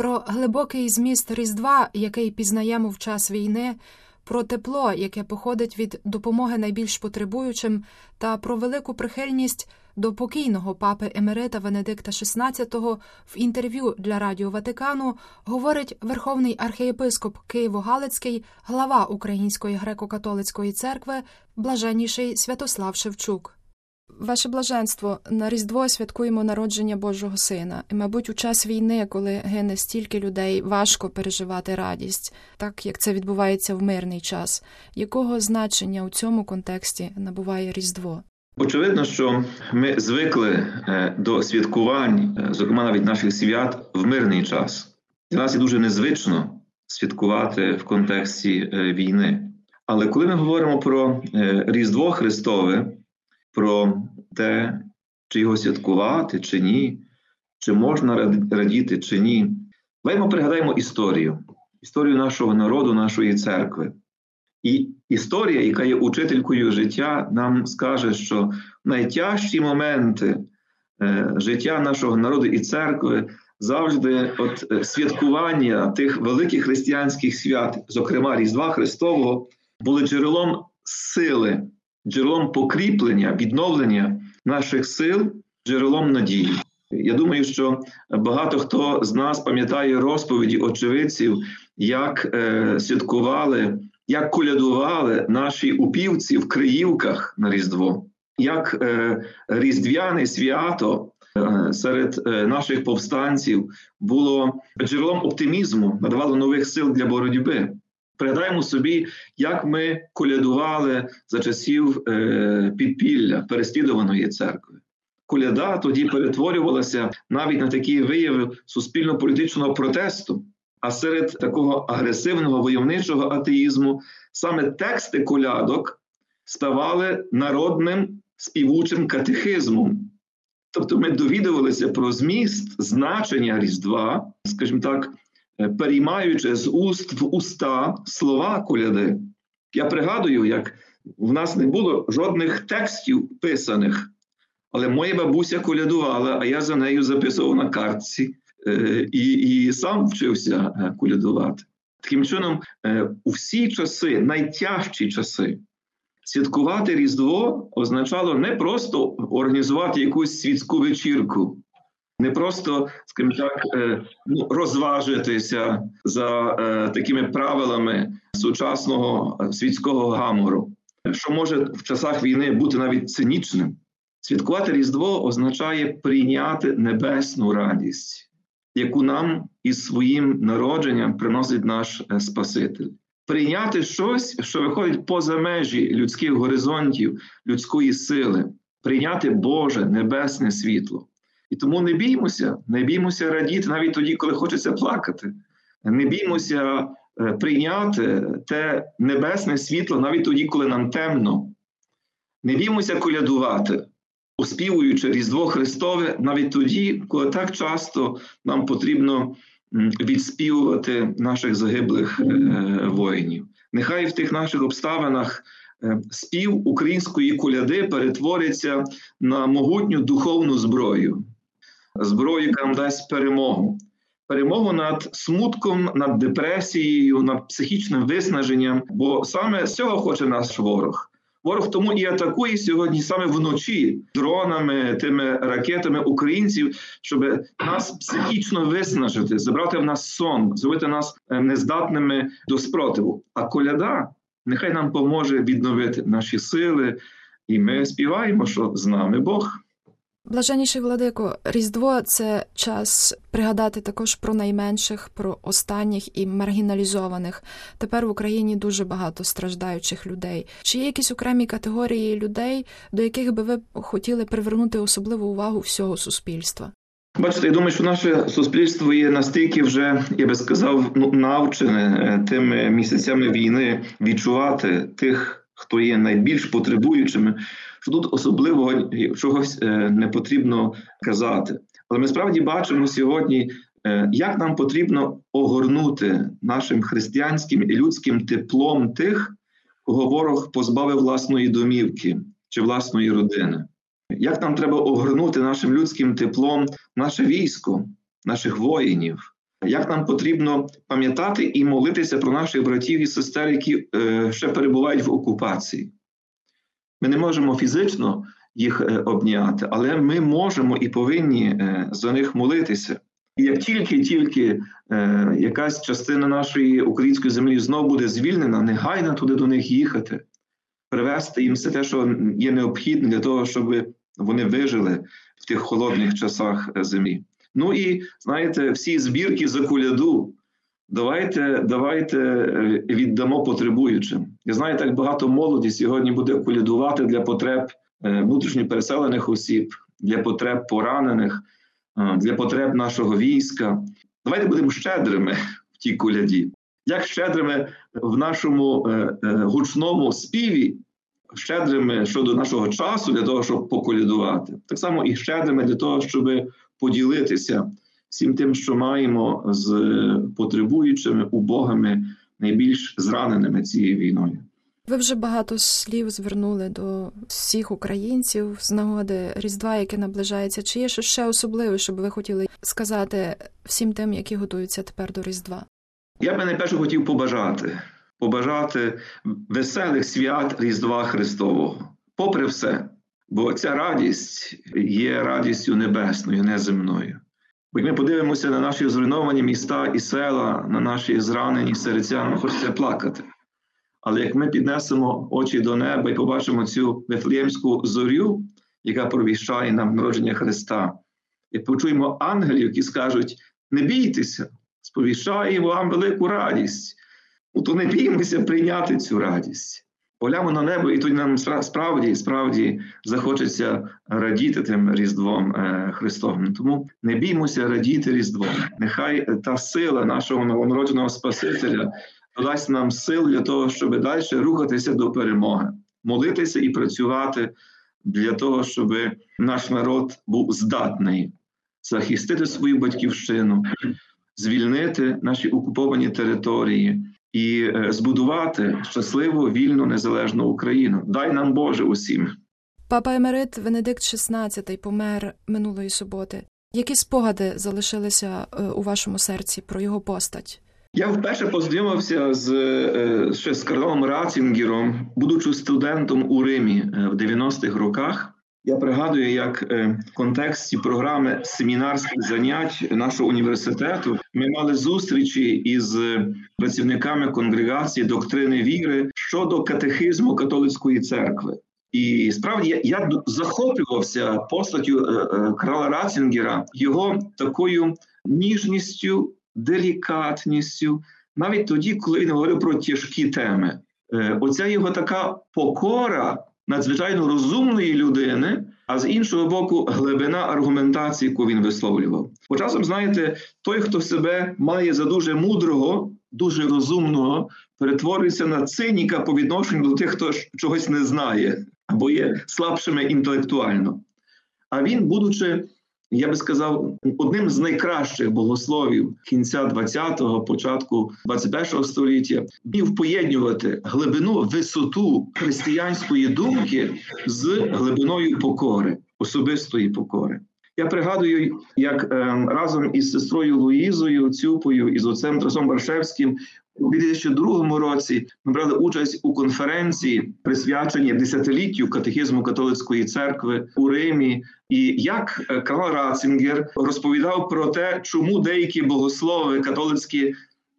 про глибокий зміст Різдва, який пізнаємо в час війни, про тепло, яке походить від допомоги найбільш потребуючим, та про велику прихильність до покійного папи Емерита Венедикта XVI в інтерв'ю для Радіо Ватикану говорить верховний архієпископ Києво-Галицький, глава Української греко-католицької церкви, блаженніший Святослав Шевчук. Ваше блаженство на Різдво святкуємо народження Божого Сина, і, мабуть, у час війни, коли гине стільки людей, важко переживати радість, так як це відбувається в мирний час. Якого значення у цьому контексті набуває Різдво? Очевидно, що ми звикли е, до святкувань, е, зокрема навіть наших свят, в мирний час. Для нас є дуже незвично святкувати в контексті е, війни. Але коли ми говоримо про Різдво Христове, про те, чи його святкувати, чи ні, чи можна радіти, чи ні, давайте пригадаємо історію, історію нашого народу, нашої церкви. І історія, яка є учителькою життя, нам скаже, що найтяжчі моменти е, життя нашого народу і церкви завжди от е, святкування тих великих християнських свят, зокрема Різдва Христового, були джерелом сили, джерелом покріплення, відновлення наших сил, джерелом надії. Я думаю, що багато хто з нас пам'ятає розповіді очевидців, як е, святкували як колядували наші упівці в Криївках на Різдво, як е, різдвяне свято е, серед е, наших повстанців було джерелом оптимізму, надавало нових сил для боротьби. Пригадаємо собі, як ми колядували за часів е, підпілля переслідуваної церкви. Коляда тоді перетворювалася навіть на такі вияви суспільно-політичного протесту. А серед такого агресивного войовничого атеїзму саме тексти колядок ставали народним співучим катехизмом. Тобто ми довідувалися про зміст значення Різдва, скажімо так, переймаючи з уст в уста слова коляди. Я пригадую, як в нас не було жодних текстів писаних, але моя бабуся колядувала, а я за нею записував на картці. Е, і і сам вчився е, колядувати. Таким чином, е, у всі часи, найтяжчі часи, святкувати Різдво означало не просто організувати якусь світську вечірку, не просто, скажімо так, ну, розважитися за такими правилами сучасного світського гамору, що може в часах війни бути навіть цинічним. Святкувати Різдво означає прийняти небесну радість яку нам із своїм народженням приносить наш е, Спаситель. Прийняти щось, що виходить поза межі людських горизонтів, людської сили, прийняти Боже небесне світло. І тому не біймося, не біймося радіти навіть тоді, коли хочеться плакати. Не біймося е, прийняти те небесне світло навіть тоді, коли нам темно. Не біймося колядувати, оспівуючи Різдво Христове навіть тоді, коли так часто нам потрібно відспівувати наших загиблих е, воїнів. Нехай в тих наших обставинах е, спів української коляди перетвориться на могутню духовну зброю, зброю, яка нам дасть перемогу. Перемогу над смутком, над депресією, над психічним виснаженням, бо саме з цього хоче наш ворог. Ворог тому і атакує сьогодні саме вночі дронами, тими ракетами українців, щоб нас психічно виснажити, забрати в нас сон, зробити нас е, нездатними до спротиву. А коляда нехай нам поможе відновити наші сили, і ми співаємо, що з нами Бог. Блаженніший владико, Різдво це час пригадати також про найменших, про останніх і маргіналізованих. Тепер в Україні дуже багато страждаючих людей. Чи є якісь окремі категорії людей, до яких би ви хотіли привернути особливу увагу всього суспільства? Бачите, я думаю, що наше суспільство є настільки вже, я би сказав, ну навчене е, тими місяцями війни відчувати тих, хто є найбільш потребуючими що тут особливого чогось е, не потрібно казати. Але ми справді бачимо сьогодні, е, як нам потрібно огорнути нашим християнським і людським теплом тих, кого ворог позбавив власної домівки чи власної родини. Як нам треба огорнути нашим людським теплом наше військо, наших воїнів, як нам потрібно пам'ятати і молитися про наших братів і сестер, які е, ще перебувають в окупації. Ми не можемо фізично їх е, обняти, але ми можемо і повинні е, за них молитися. І як тільки-тільки якась частина нашої української землі знову буде звільнена, негайно туди до них їхати, привезти їм все те, що є необхідне для того, щоб вони вижили в тих холодних часах землі. Ну і знаєте, всі збірки за куляду. Давайте давайте віддамо потребуючим. Я знаю, так багато молоді сьогодні буде колядувати для потреб внутрішньо переселених осіб, для потреб поранених, для потреб нашого війська. Давайте будемо щедрими в тій коляді, як щедрими в нашому е, е, гучному співі, щедрими щодо нашого часу для того, щоб поколядувати, так само і щедрими для того, щоб поділитися всім тим, що маємо з потребуючими убогими, найбільш зраненими цією війною. Ви вже багато слів звернули до всіх українців з нагоди Різдва, яке наближається. Чи є щось ще особливе, щоб ви хотіли сказати всім тим, які готуються тепер до Різдва? Я би найперше хотів побажати, побажати веселих свят Різдва Христового, попри все, бо ця радість є радістю небесною, неземною. Бо як ми подивимося на наші зруйновані міста і села, на наші зранені серця, нам хочеться плакати. Але як ми піднесемо очі до неба і побачимо цю вифлеємську зорю, яка провіщає нам народження Христа, і почуємо ангелів, які скажуть: не бійтеся, сповіщає вам велику радість, ну, то не біймося прийняти цю радість. Поглямо на небо, і тоді нам справді справді захочеться радіти тим Різдвом е, Христовим. Тому не біймося радіти Різдвом. Нехай та сила нашого новонародженого Спасителя дасть нам сил для того, щоб далі рухатися до перемоги, молитися і працювати для того, щоб наш народ був здатний захистити свою батьківщину, звільнити наші окуповані території і е, збудувати щасливу, вільну, незалежну Україну. Дай нам Боже усім. Папа Емерит Венедикт XVI помер минулої суботи. Які спогади залишилися е, у вашому серці про його постать? Я вперше познайомився з е, ще з Карлом Рацінгером, будучи студентом у Римі в 90-х роках. Я пригадую, як в контексті програми семінарських занять нашого університету ми мали зустрічі із працівниками конгрегації доктрини віри щодо катехизму католицької церкви. І справді я, я захоплювався постаттю Карла Рацінгера, його такою ніжністю, делікатністю, навіть тоді, коли він говорив про тяжкі теми. Оця його така покора надзвичайно розумної людини, а з іншого боку, глибина аргументації, яку він висловлював. Бо часом, знаєте, той, хто себе має за дуже мудрого, дуже розумного, перетворюється на циніка по відношенню до тих, хто чогось не знає або є слабшими інтелектуально. А він, будучи я би сказав, одним з найкращих богословів кінця 20-го, початку 21-го століття вмів поєднювати глибину висоту християнської думки з глибиною покори, особистої покори. Я пригадую, як е, разом із сестрою Луїзою Цюпою і з отцем Тросом Баршевським у 2002 році ми брали участь у конференції, присвяченій десятиліттю катехізму католицької церкви у Римі. І як Карл Рацінгер розповідав про те, чому деякі богослови католицькі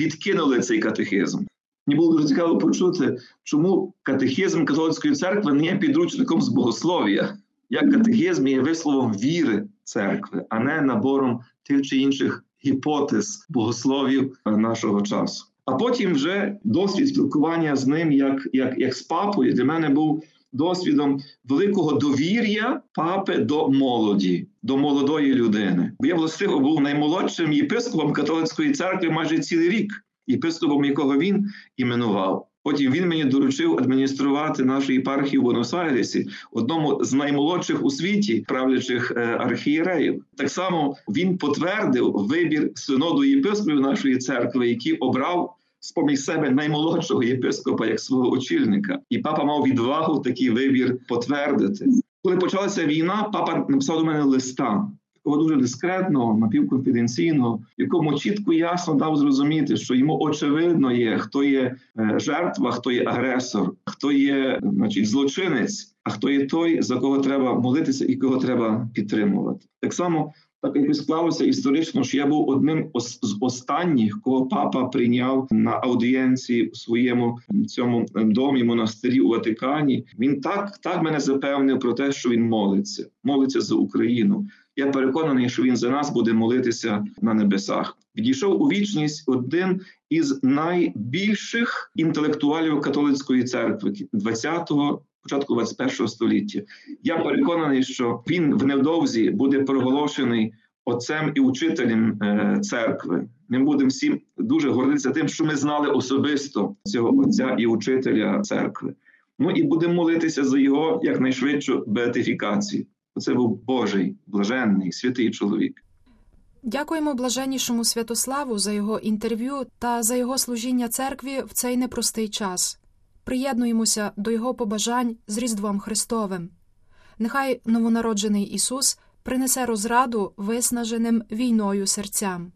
відкинули цей катехизм. Мені було дуже цікаво почути, чому катехизм католицької церкви не є підручником з богослов'я, як катехизм є висловом віри церкви, а не набором тих чи інших гіпотез богословів нашого часу. А потім вже досвід спілкування з ним, як, як, як з папою, для мене був досвідом великого довір'я папи до молоді, до молодої людини. Бо я властиво був наймолодшим єпископом католицької церкви майже цілий рік, єпископом якого він іменував. Потім він мені доручив адмініструвати нашу єпархію в Буенос-Айресі, одному з наймолодших у світі правлячих архієреїв. Так само він потвердив вибір синоду єпископів нашої церкви, який обрав з поміж себе наймолодшого єпископа як свого очільника, і папа мав відвагу такий вибір потвердити. Коли почалася війна, папа написав до мене листа. Такого дуже дискретного, напівконфіденційного, якому чітко і ясно дав зрозуміти, що йому очевидно є, хто є е, жертва, хто є агресор, хто є значить, злочинець, а хто є той, за кого треба молитися і кого треба підтримувати. Так само так якось склалося історично, що я був одним з останніх, кого папа прийняв на аудієнції у своєму цьому домі, монастирі у Ватикані. Він так, так мене запевнив про те, що він молиться, молиться за Україну. Я переконаний, що він за нас буде молитися на небесах. Відійшов у вічність один із найбільших інтелектуалів католицької церкви 20-го, початку 21-го століття. Я переконаний, що він в невдовзі буде проголошений отцем і учителем е, церкви. Ми будемо всім дуже гордитися тим, що ми знали особисто цього отця і учителя церкви. Ну і будемо молитися за його якнайшвидшу беатифікацію. Це був Божий, блаженний, святий чоловік. Дякуємо блаженнішому Святославу за його інтерв'ю та за його служіння церкві в цей непростий час. Приєднуємося до його побажань з Різдвом Христовим. Нехай новонароджений Ісус принесе розраду виснаженим війною серцям.